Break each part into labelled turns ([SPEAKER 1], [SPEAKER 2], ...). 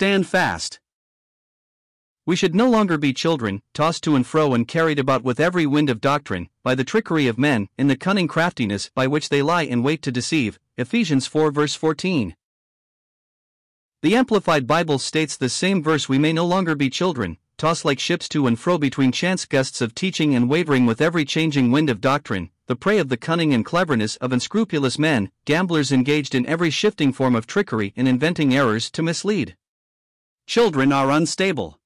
[SPEAKER 1] Stand fast. We should no longer be children, tossed to and fro and carried about with every wind of doctrine, by the trickery of men, in the cunning craftiness by which they lie in wait to deceive. Ephesians 4 verse 14. The Amplified Bible states the same verse we may no longer be children, tossed like ships to and fro between chance gusts of teaching and wavering with every changing wind of doctrine, the prey of the cunning and cleverness of unscrupulous men, gamblers engaged in every shifting form of trickery in inventing errors to mislead. Children are unstable.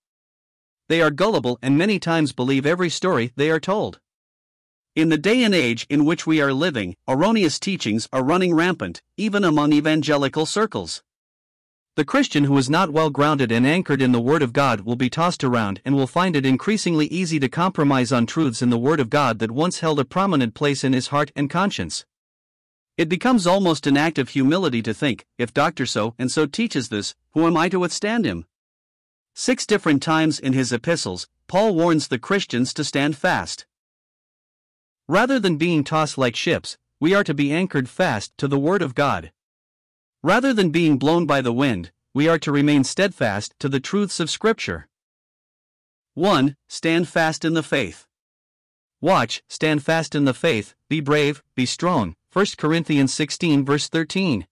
[SPEAKER 1] They are gullible and many times believe every story they are told. In the day and age in which we are living, erroneous teachings are running rampant, even among evangelical circles. The Christian who is not well grounded and anchored in the Word of God will be tossed around and will find it increasingly easy to compromise on truths in the Word of God that once held a prominent place in his heart and conscience. It becomes almost an act of humility to think, if Dr. So and so teaches this, who am I to withstand him? Six different times in his epistles, Paul warns the Christians to stand fast. Rather than being tossed like ships, we are to be anchored fast to the Word of God. Rather than being blown by the wind, we are to remain steadfast to the truths of Scripture. 1. Stand fast in the faith. Watch, stand fast in the faith, be brave, be strong. 1 Corinthians 16, verse 13.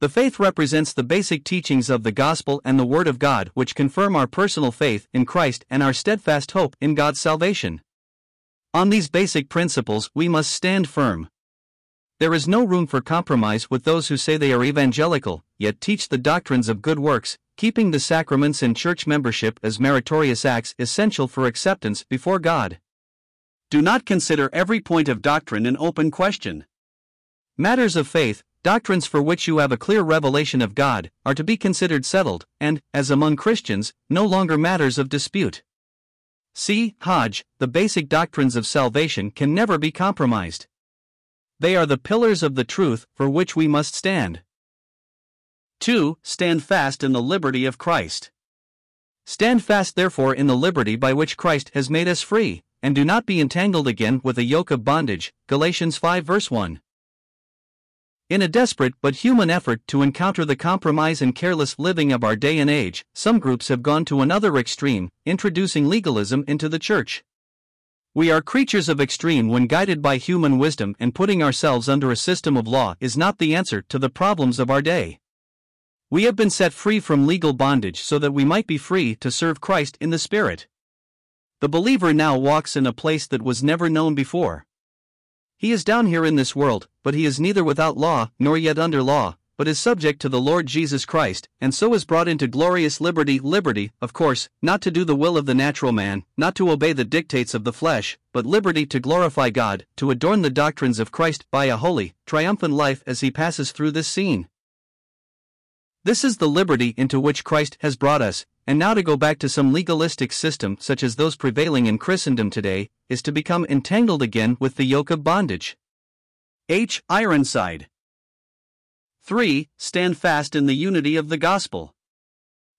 [SPEAKER 1] The faith represents the basic teachings of the gospel and the Word of God, which confirm our personal faith in Christ and our steadfast hope in God's salvation. On these basic principles, we must stand firm. There is no room for compromise with those who say they are evangelical, yet teach the doctrines of good works, keeping the sacraments and church membership as meritorious acts essential for acceptance before God. Do not consider every point of doctrine an open question. Matters of faith, doctrines for which you have a clear revelation of God, are to be considered settled, and, as among Christians, no longer matters of dispute. See, Hodge, the basic doctrines of salvation can never be compromised. They are the pillars of the truth for which we must stand. 2. Stand fast in the liberty of Christ. Stand fast, therefore, in the liberty by which Christ has made us free, and do not be entangled again with a yoke of bondage. Galatians 5 verse 1. In a desperate but human effort to encounter the compromise and careless living of our day and age, some groups have gone to another extreme, introducing legalism into the church. We are creatures of extreme when guided by human wisdom, and putting ourselves under a system of law is not the answer to the problems of our day. We have been set free from legal bondage so that we might be free to serve Christ in the Spirit. The believer now walks in a place that was never known before. He is down here in this world, but he is neither without law nor yet under law, but is subject to the Lord Jesus Christ, and so is brought into glorious liberty. Liberty, of course, not to do the will of the natural man, not to obey the dictates of the flesh, but liberty to glorify God, to adorn the doctrines of Christ by a holy, triumphant life as he passes through this scene. This is the liberty into which Christ has brought us, and now to go back to some legalistic system such as those prevailing in Christendom today, is to become entangled again with the yoke of bondage. H. Ironside 3. Stand fast in the unity of the gospel.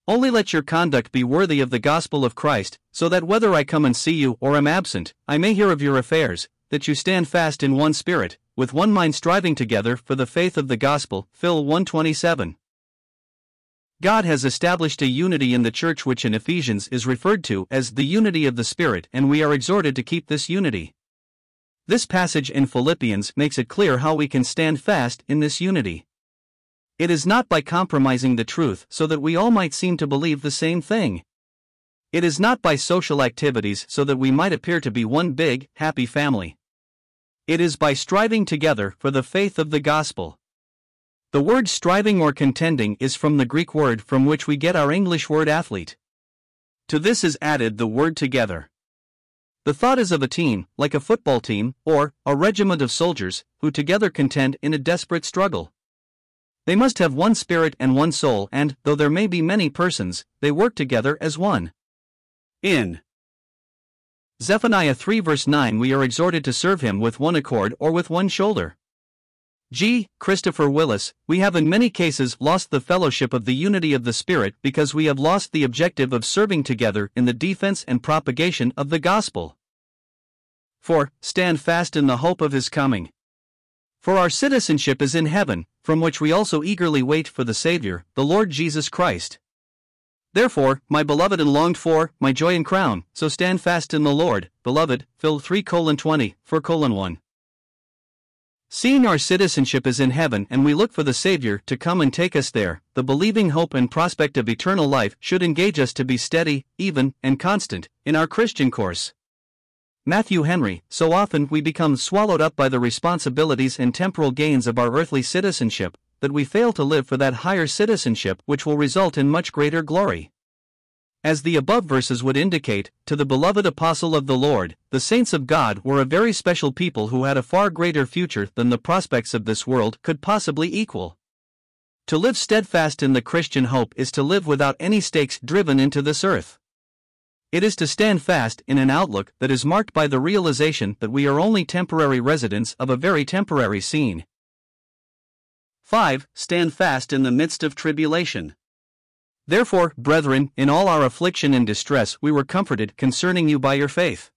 [SPEAKER 1] Only let your conduct be worthy of the gospel of Christ, so that whether I come and see you or am absent, I may hear of your affairs, that you stand fast in one spirit, with one mind striving together for the faith of the gospel. Phil 127. God has established a unity in the church which in Ephesians is referred to as the unity of the Spirit, and we are exhorted to keep this unity. This passage in Philippians makes it clear how we can stand fast in this unity. It is not by compromising the truth so that we all might seem to believe the same thing. It is not by social activities so that we might appear to be one big, happy family. It is by striving together for the faith of the gospel. The word striving or contending is from the Greek word from which we get our English word athlete. To this is added the word together. The thought is of a team, like a football team, or a regiment of soldiers, who together contend in a desperate struggle. They must have one spirit and one soul, and, though there may be many persons, they work together as one. In Zephaniah 3 verse 9 we are exhorted to serve him with one accord or with one shoulder. G. Christopher Willis, we have in many cases lost the fellowship of the unity of the Spirit because we have lost the objective of serving together in the defense and propagation of the gospel. 4. Stand fast in the hope of his coming. For our citizenship is in heaven, from which we also eagerly wait for the Saviour, the Lord Jesus Christ. Therefore, my beloved and longed for, my joy and crown, so stand fast in the Lord, beloved. Phil 3 20, 4 1. Seeing our citizenship is in heaven and we look for the Savior to come and take us there, the believing hope and prospect of eternal life should engage us to be steady, even, and constant in our Christian course. Matthew Henry, so often we become swallowed up by the responsibilities and temporal gains of our earthly citizenship, that we fail to live for that higher citizenship which will result in much greater glory. As the above verses would indicate, to the beloved apostle of the Lord, the saints of God were a very special people who had a far greater future than the prospects of this world could possibly equal. To live steadfast in the Christian hope is to live without any stakes driven into this earth. It is to stand fast in an outlook that is marked by the realization that we are only temporary residents of a very temporary scene. 5. Stand fast in the midst of tribulation. Therefore, brethren, in all our affliction and distress we were comforted concerning you by your faith.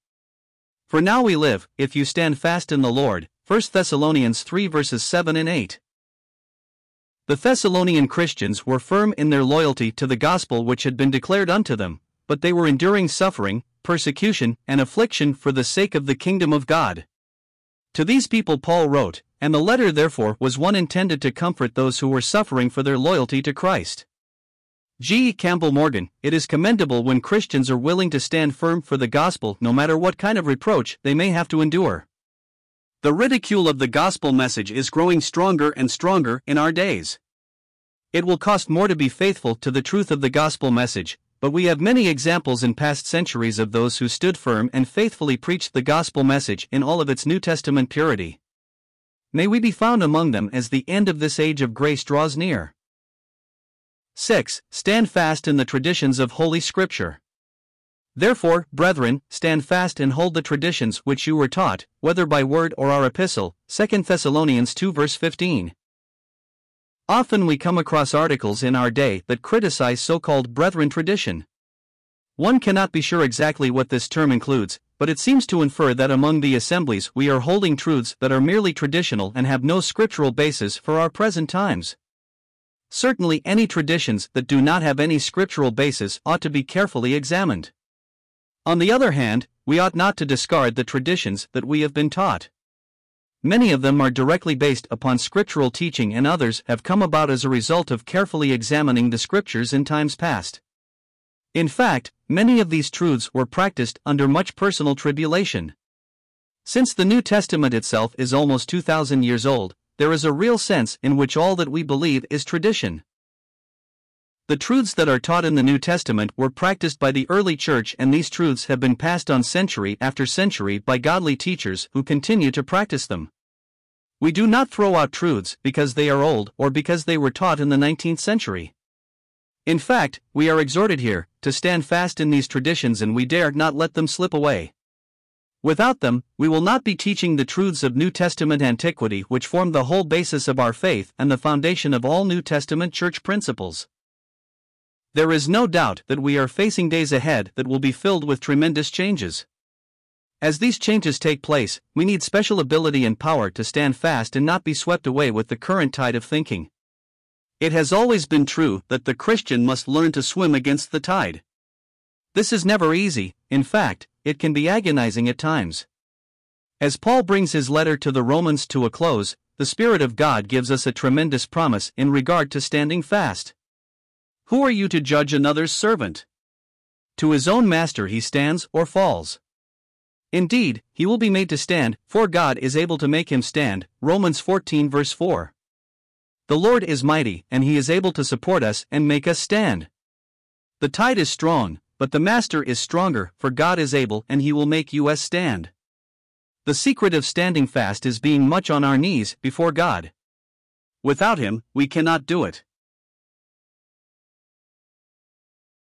[SPEAKER 1] For now we live, if you stand fast in the Lord. 1 Thessalonians 3 verses 7 and 8. The Thessalonian Christians were firm in their loyalty to the gospel which had been declared unto them, but they were enduring suffering, persecution, and affliction for the sake of the kingdom of God. To these people Paul wrote, and the letter therefore was one intended to comfort those who were suffering for their loyalty to Christ. G. Campbell Morgan, it is commendable when Christians are willing to stand firm for the gospel no matter what kind of reproach they may have to endure. The ridicule of the gospel message is growing stronger and stronger in our days. It will cost more to be faithful to the truth of the gospel message, but we have many examples in past centuries of those who stood firm and faithfully preached the gospel message in all of its New Testament purity. May we be found among them as the end of this age of grace draws near. 6. Stand fast in the traditions of Holy Scripture. Therefore, brethren, stand fast and hold the traditions which you were taught, whether by word or our epistle. 2 Thessalonians 2 verse 15. Often we come across articles in our day that criticize so called brethren tradition. One cannot be sure exactly what this term includes, but it seems to infer that among the assemblies we are holding truths that are merely traditional and have no scriptural basis for our present times. Certainly, any traditions that do not have any scriptural basis ought to be carefully examined. On the other hand, we ought not to discard the traditions that we have been taught. Many of them are directly based upon scriptural teaching, and others have come about as a result of carefully examining the scriptures in times past. In fact, many of these truths were practiced under much personal tribulation. Since the New Testament itself is almost 2,000 years old, there is a real sense in which all that we believe is tradition. The truths that are taught in the New Testament were practiced by the early church, and these truths have been passed on century after century by godly teachers who continue to practice them. We do not throw out truths because they are old or because they were taught in the 19th century. In fact, we are exhorted here to stand fast in these traditions and we dare not let them slip away. Without them, we will not be teaching the truths of New Testament antiquity, which form the whole basis of our faith and the foundation of all New Testament church principles. There is no doubt that we are facing days ahead that will be filled with tremendous changes. As these changes take place, we need special ability and power to stand fast and not be swept away with the current tide of thinking. It has always been true that the Christian must learn to swim against the tide. This is never easy, in fact, it can be agonizing at times. As Paul brings his letter to the Romans to a close, the Spirit of God gives us a tremendous promise in regard to standing fast. Who are you to judge another's servant? To his own master he stands or falls. Indeed, he will be made to stand, for God is able to make him stand. Romans 14 verse 4. The Lord is mighty, and he is able to support us and make us stand. The tide is strong, but the master is stronger, for God is able and he will make us stand. The secret of standing fast is being much on our knees before God. Without him, we cannot do it.